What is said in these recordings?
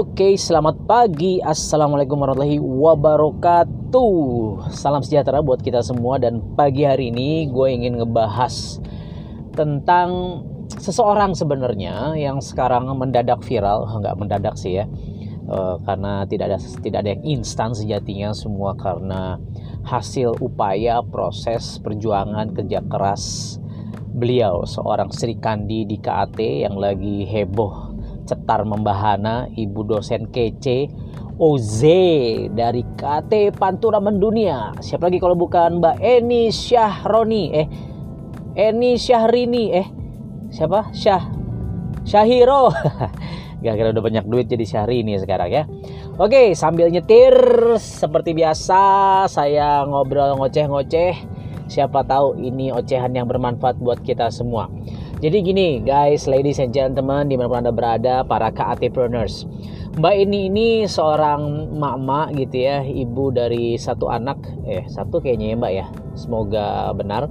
Oke, selamat pagi. Assalamualaikum warahmatullahi wabarakatuh. Salam sejahtera buat kita semua dan pagi hari ini gue ingin ngebahas tentang seseorang sebenarnya yang sekarang mendadak viral, nggak mendadak sih ya, uh, karena tidak ada tidak ada yang instan sejatinya semua karena hasil upaya proses perjuangan kerja keras beliau seorang Sri Kandi di KAT yang lagi heboh cetar membahana ibu dosen kece OZ dari KT Pantura Mendunia. Siapa lagi kalau bukan Mbak Eni Syahroni eh Eni Syahrini eh siapa? Syah Syahiro. Gak kira udah banyak duit jadi Syahrini sekarang ya. Oke sambil nyetir seperti biasa saya ngobrol ngoceh-ngoceh. Siapa tahu ini ocehan yang bermanfaat buat kita semua jadi gini guys, ladies and gentlemen, di mana pun anda berada, para KATpreneurs. Mbak ini ini seorang mama gitu ya, ibu dari satu anak, eh satu kayaknya ya mbak ya, semoga benar.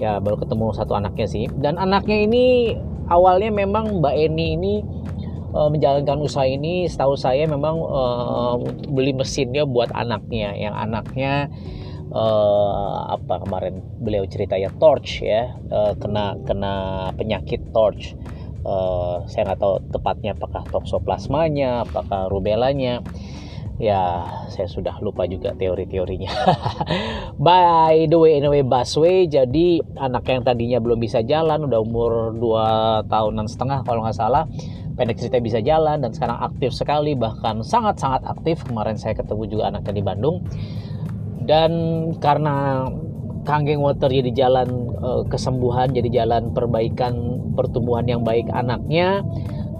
Ya baru ketemu satu anaknya sih. Dan anaknya ini awalnya memang Mbak Eni ini uh, menjalankan usaha ini, setahu saya memang uh, beli mesinnya buat anaknya, yang anaknya uh, apa kemarin beliau cerita ya torch ya uh, kena kena penyakit torch. Uh, saya nggak tahu tepatnya apakah toksoplasmanya apakah rubelanya ya saya sudah lupa juga teori-teorinya. By the way anyway busway jadi anak yang tadinya belum bisa jalan udah umur 2 tahunan setengah kalau nggak salah pendek cerita bisa jalan dan sekarang aktif sekali bahkan sangat-sangat aktif. Kemarin saya ketemu juga anaknya di Bandung dan karena Kanggeng Water jadi jalan uh, kesembuhan, jadi jalan perbaikan pertumbuhan yang baik anaknya,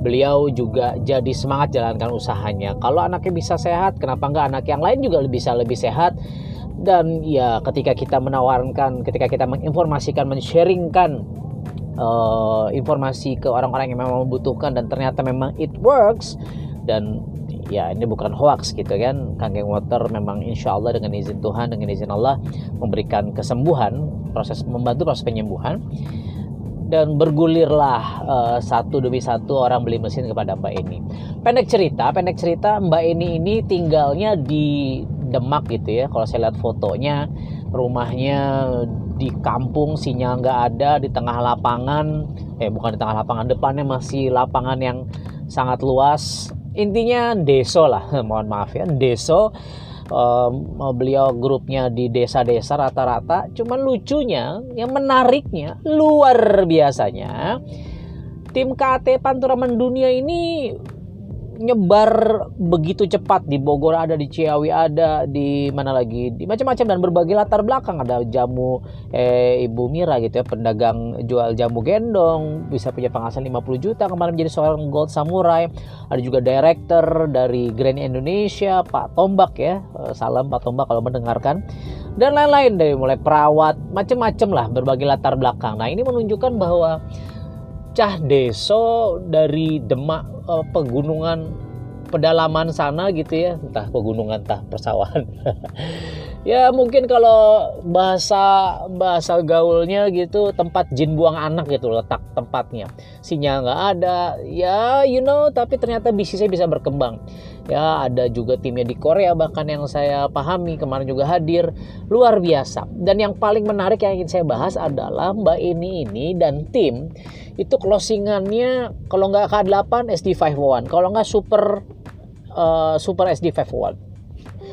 beliau juga jadi semangat jalankan usahanya. Kalau anaknya bisa sehat, kenapa enggak anak yang lain juga bisa lebih sehat? Dan ya ketika kita menawarkan, ketika kita menginformasikan, men-sharingkan uh, informasi ke orang-orang yang memang membutuhkan dan ternyata memang it works dan ya ini bukan hoax gitu kan Kanggeng Water memang insya Allah dengan izin Tuhan dengan izin Allah memberikan kesembuhan proses membantu proses penyembuhan dan bergulirlah uh, satu demi satu orang beli mesin kepada Mbak Eni. Pendek cerita, pendek cerita Mbak Eni ini tinggalnya di Demak gitu ya. Kalau saya lihat fotonya, rumahnya di kampung, sinyal nggak ada di tengah lapangan. Eh bukan di tengah lapangan, depannya masih lapangan yang sangat luas intinya deso lah mohon maaf ya deso. Um, beliau grupnya di desa-desa rata-rata cuman lucunya yang menariknya luar biasanya tim KT Pantura Mendunia ini nyebar begitu cepat. Di Bogor ada di Ciawi ada di mana lagi? Di macam-macam. Dan berbagai latar belakang. Ada jamu eh, Ibu Mira gitu ya pedagang jual jamu gendong. Bisa punya penghasilan 50 juta. Kemarin menjadi seorang gold samurai. Ada juga director dari Grand Indonesia Pak Tombak ya. Eh, salam Pak Tombak kalau mendengarkan. Dan lain-lain. Dari mulai perawat macam-macam lah. Berbagai latar belakang. Nah ini menunjukkan bahwa cah deso dari Demak uh, pegunungan pedalaman sana gitu ya. Entah pegunungan entah persawahan ya mungkin kalau bahasa bahasa gaulnya gitu tempat jin buang anak gitu letak tempatnya. Sinyal nggak ada. Ya you know tapi ternyata bisnisnya bisa berkembang. Ya ada juga timnya di Korea bahkan yang saya pahami kemarin juga hadir. Luar biasa. Dan yang paling menarik yang ingin saya bahas adalah Mbak ini ini dan tim itu closingannya kalau nggak K8 SD51 kalau nggak super uh, super SD51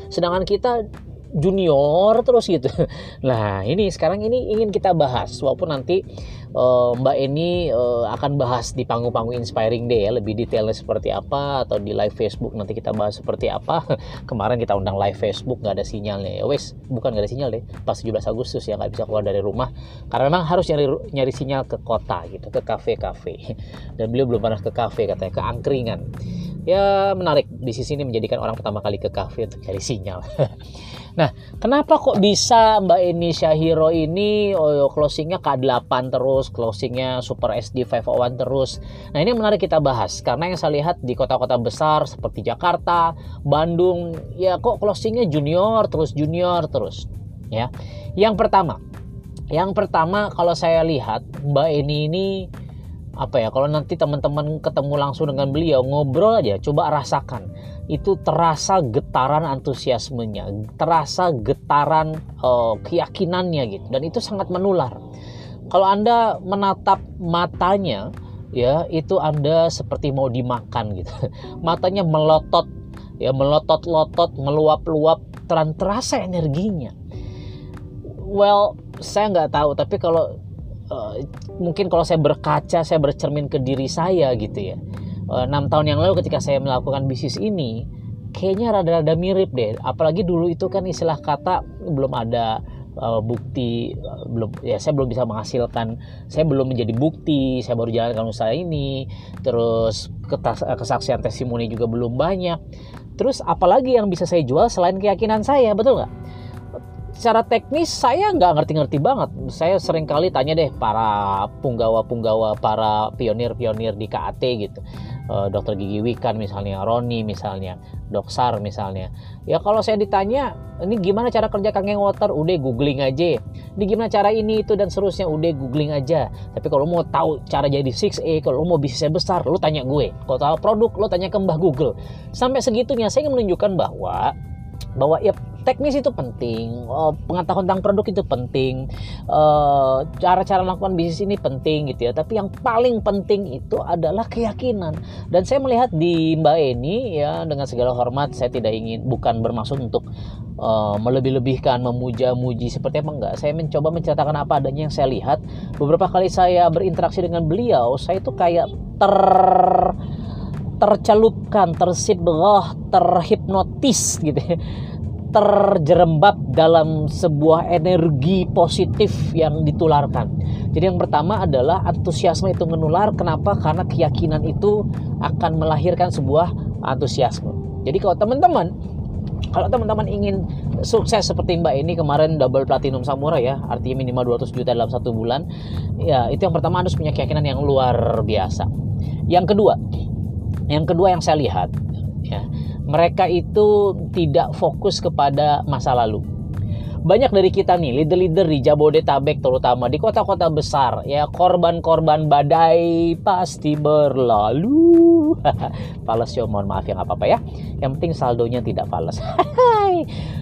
sedangkan kita junior terus gitu. Nah ini sekarang ini ingin kita bahas walaupun nanti uh, Mbak Eni uh, akan bahas di panggung-panggung Inspiring Day ya lebih detailnya seperti apa atau di live Facebook nanti kita bahas seperti apa. Kemarin kita undang live Facebook nggak ada sinyalnya ya wes bukan nggak ada sinyal deh pas 17 Agustus ya nggak bisa keluar dari rumah karena memang harus nyari nyari sinyal ke kota gitu ke kafe-kafe dan beliau belum pernah ke kafe katanya ke angkringan ya menarik di sisi ini menjadikan orang pertama kali ke kafe untuk cari sinyal. Nah, kenapa kok bisa Mbak Eni Syahiro ini oh, closingnya K8 terus, closingnya Super SD 501 terus. Nah, ini menarik kita bahas karena yang saya lihat di kota-kota besar seperti Jakarta, Bandung, ya kok closingnya junior terus junior terus, ya. Yang pertama, yang pertama kalau saya lihat Mbak Eni ini apa ya kalau nanti teman-teman ketemu langsung dengan beliau ngobrol aja coba rasakan. Itu terasa getaran antusiasmenya terasa getaran uh, keyakinannya gitu. Dan itu sangat menular. Kalau anda menatap matanya ya itu anda seperti mau dimakan gitu. Matanya melotot ya melotot-lotot meluap-luap terasa energinya. Well saya nggak tahu tapi kalau uh, mungkin kalau saya berkaca saya bercermin ke diri saya gitu ya. Eh, enam tahun yang lalu ketika saya melakukan bisnis ini kayaknya rada-rada mirip deh. Apalagi dulu itu kan istilah kata belum ada uh, bukti belum ya saya belum bisa menghasilkan. Saya belum menjadi bukti saya baru jalankan usaha ini. Terus kesaksian testimoni juga belum banyak. Terus apalagi yang bisa saya jual selain keyakinan saya betul nggak secara teknis saya nggak ngerti-ngerti banget. Saya sering kali tanya deh para punggawa-punggawa, para pionir-pionir di KAT gitu. E, Dokter Gigi Wikan misalnya, Roni misalnya, Doksar misalnya. Ya kalau saya ditanya, ini gimana cara kerja kangen water? Udah googling aja. Ini gimana cara ini itu dan seterusnya? Udah googling aja. Tapi kalau mau tahu cara jadi 6A, kalau mau bisnisnya besar, lu tanya gue. Kalau tahu produk, lu tanya ke Mbah Google. Sampai segitunya saya ingin menunjukkan bahwa bahwa ya teknis itu penting, uh, pengetahuan tentang produk itu penting, uh, cara-cara melakukan bisnis ini penting gitu ya. Tapi yang paling penting itu adalah keyakinan. Dan saya melihat di Mbak Eni ya dengan segala hormat saya tidak ingin bukan bermaksud untuk uh, melebih-lebihkan, memuja-muji seperti apa enggak. Saya mencoba menceritakan apa adanya yang saya lihat. Beberapa kali saya berinteraksi dengan beliau, saya itu kayak ter tercelupkan, tersibrah, terhipnotis gitu ya terjerembab dalam sebuah energi positif yang ditularkan. Jadi yang pertama adalah antusiasme itu menular. Kenapa? Karena keyakinan itu akan melahirkan sebuah antusiasme. Jadi kalau teman-teman kalau teman-teman ingin sukses seperti Mbak ini kemarin double platinum samurai ya, artinya minimal 200 juta dalam satu bulan, ya itu yang pertama harus punya keyakinan yang luar biasa. Yang kedua, yang kedua yang saya lihat, ya, mereka itu tidak fokus kepada masa lalu. Banyak dari kita nih, leader-leader di Jabodetabek terutama di kota-kota besar, ya korban-korban badai pasti berlalu. fales yo, mohon maaf ya nggak apa-apa ya. Yang penting saldonya tidak fales.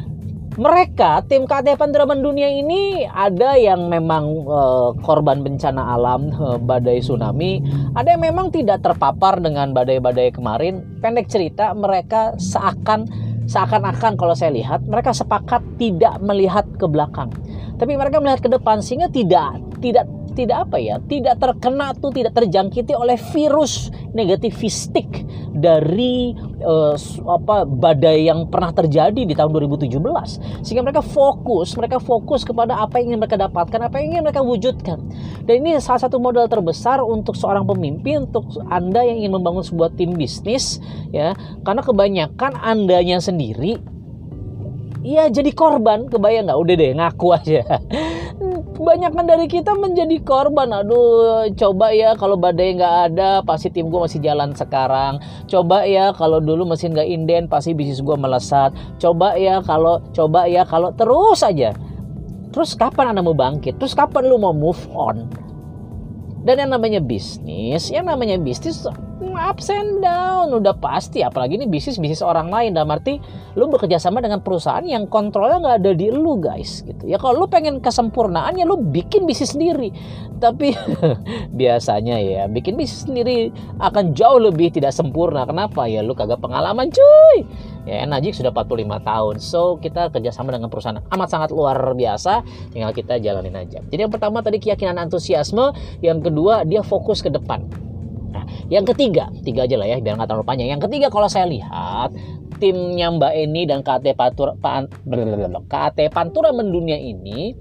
mereka tim KT Pandraman Dunia ini ada yang memang uh, korban bencana alam uh, badai tsunami, ada yang memang tidak terpapar dengan badai-badai kemarin. Pendek cerita, mereka seakan seakan-akan kalau saya lihat mereka sepakat tidak melihat ke belakang, tapi mereka melihat ke depan sehingga tidak tidak tidak apa ya, tidak terkena tuh tidak terjangkiti oleh virus negativistik dari uh, apa badai yang pernah terjadi di tahun 2017 sehingga mereka fokus mereka fokus kepada apa yang ingin mereka dapatkan apa yang ingin mereka wujudkan. Dan ini salah satu modal terbesar untuk seorang pemimpin untuk anda yang ingin membangun sebuah tim bisnis ya. Karena kebanyakan andanya sendiri Iya jadi korban. Kebayang nggak? Udah deh ngaku aja kebanyakan dari kita menjadi korban. Aduh coba ya kalau badai nggak ada pasti tim gue masih jalan sekarang. Coba ya kalau dulu mesin nggak inden pasti bisnis gue melesat. Coba ya kalau coba ya kalau terus aja. Terus kapan anda mau bangkit? Terus kapan lu mau move on? Dan yang namanya bisnis yang namanya bisnis ups and down. Udah pasti apalagi ini bisnis bisnis orang lain. Dalam arti lu bekerja sama dengan perusahaan yang kontrolnya nggak ada di lu guys gitu. Ya kalau lu pengen kesempurnaan ya lu bikin bisnis sendiri. Tapi biasanya ya bikin bisnis sendiri akan jauh lebih tidak sempurna. Kenapa? Ya lu kagak pengalaman cuy. Ya Najik sudah 45 tahun. So kita kerjasama dengan perusahaan amat sangat luar biasa. Tinggal kita jalanin aja. Jadi yang pertama tadi keyakinan antusiasme. Yang kedua dia fokus ke depan yang ketiga, tiga aja lah ya, biar nggak terlalu panjang. Yang ketiga kalau saya lihat timnya Mbak Eni dan KT Pantura, Pan, KT Pantura Mendunia ini,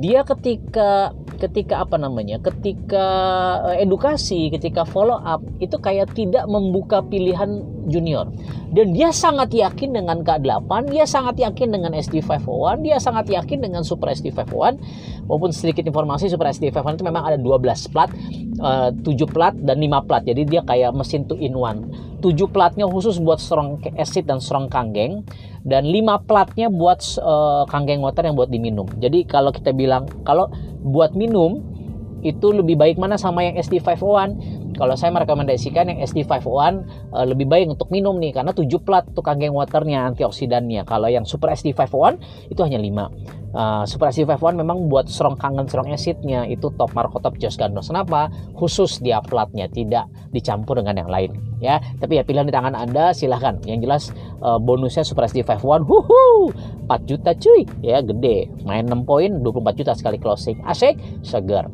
dia ketika ketika apa namanya, ketika eh, edukasi, ketika follow up itu kayak tidak membuka pilihan junior. Dan dia sangat yakin dengan K8, dia sangat yakin dengan SD501, dia sangat yakin dengan Super SD501. Walaupun sedikit informasi Super SD501 itu memang ada 12 plat, uh, 7 plat dan 5 plat. Jadi dia kayak mesin two in one. 7 platnya khusus buat strong acid dan strong kanggeng dan 5 platnya buat uh, kanggeng water yang buat diminum. Jadi kalau kita bilang kalau buat minum itu lebih baik mana sama yang SD501 kalau saya merekomendasikan yang SD501 uh, lebih baik untuk minum nih karena 7 plat tuh kangen waternya antioksidannya. Kalau yang Super SD501 itu hanya 5. Uh, Super SD501 memang buat strong kangen strong acidnya itu top Marco top Jos Gandos. Kenapa? Khusus dia platnya tidak dicampur dengan yang lain ya. Tapi ya pilihan di tangan Anda silahkan. Yang jelas uh, bonusnya Super SD51 huhu 4 juta cuy ya gede. Main 6 poin 24 juta sekali closing. Asik, segar.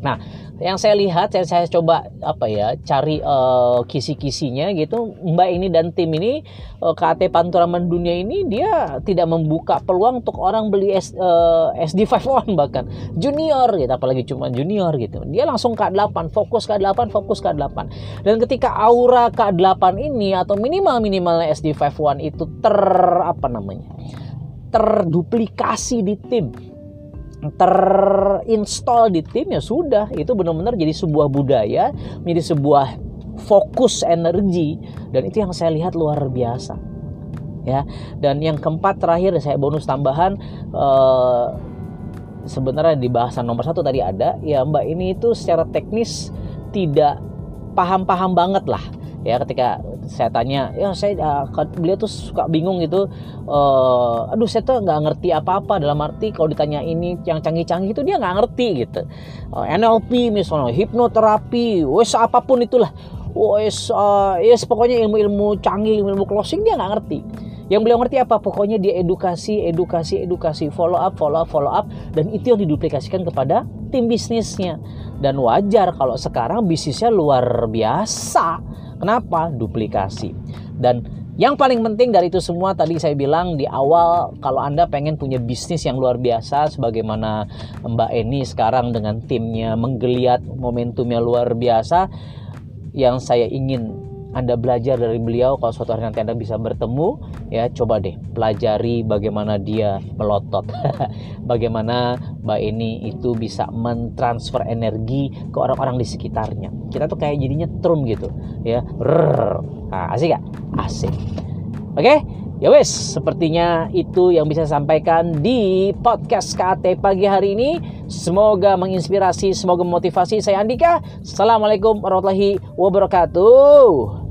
Nah, yang saya lihat, yang saya coba apa ya, cari uh, kisi-kisinya gitu, Mbak ini dan tim ini uh, KT Pantura Mendunia ini dia tidak membuka peluang untuk orang beli S, uh, SD51 bahkan junior gitu, apalagi cuma junior gitu. Dia langsung K8, fokus K8, fokus K8. Dan ketika aura K8 ini atau minimal minimalnya SD51 itu ter apa namanya? terduplikasi di tim terinstall di tim ya sudah. Itu benar-benar jadi sebuah budaya menjadi sebuah fokus energi. Dan itu yang saya lihat luar biasa ya. Dan yang keempat terakhir saya bonus tambahan eh, sebenarnya di bahasan nomor satu tadi ada ya mbak ini itu secara teknis tidak paham-paham banget lah ya. Ketika saya tanya ya saya uh, beliau tuh suka bingung gitu uh, aduh saya tuh nggak ngerti apa-apa dalam arti kalau ditanya ini yang canggih-canggih itu dia nggak ngerti gitu. Uh, eh, NLP misalnya hipnoterapi wes apa pun itulah. Wes uh, yes pokoknya ilmu-ilmu canggih ilmu closing dia nggak ngerti. Yang beliau ngerti apa? Pokoknya dia edukasi edukasi edukasi follow up follow up follow up dan itu yang diduplikasikan kepada tim bisnisnya. Dan wajar kalau sekarang bisnisnya luar biasa Kenapa? Duplikasi. Dan yang paling penting dari itu semua tadi saya bilang di awal kalau Anda pengen punya bisnis yang luar biasa sebagaimana Mbak Eni sekarang dengan timnya menggeliat momentumnya luar biasa yang saya ingin anda belajar dari beliau kalau suatu hari nanti Anda bisa bertemu ya coba deh pelajari bagaimana dia melotot bagaimana Mbak ini itu bisa mentransfer energi ke orang-orang di sekitarnya kita tuh kayak jadinya trum gitu ya Rrr. Nah, asik gak? asik oke okay? Ya wes, sepertinya itu yang bisa saya sampaikan di podcast KT pagi hari ini. Semoga menginspirasi, semoga memotivasi. Saya Andika. Assalamualaikum warahmatullahi wabarakatuh.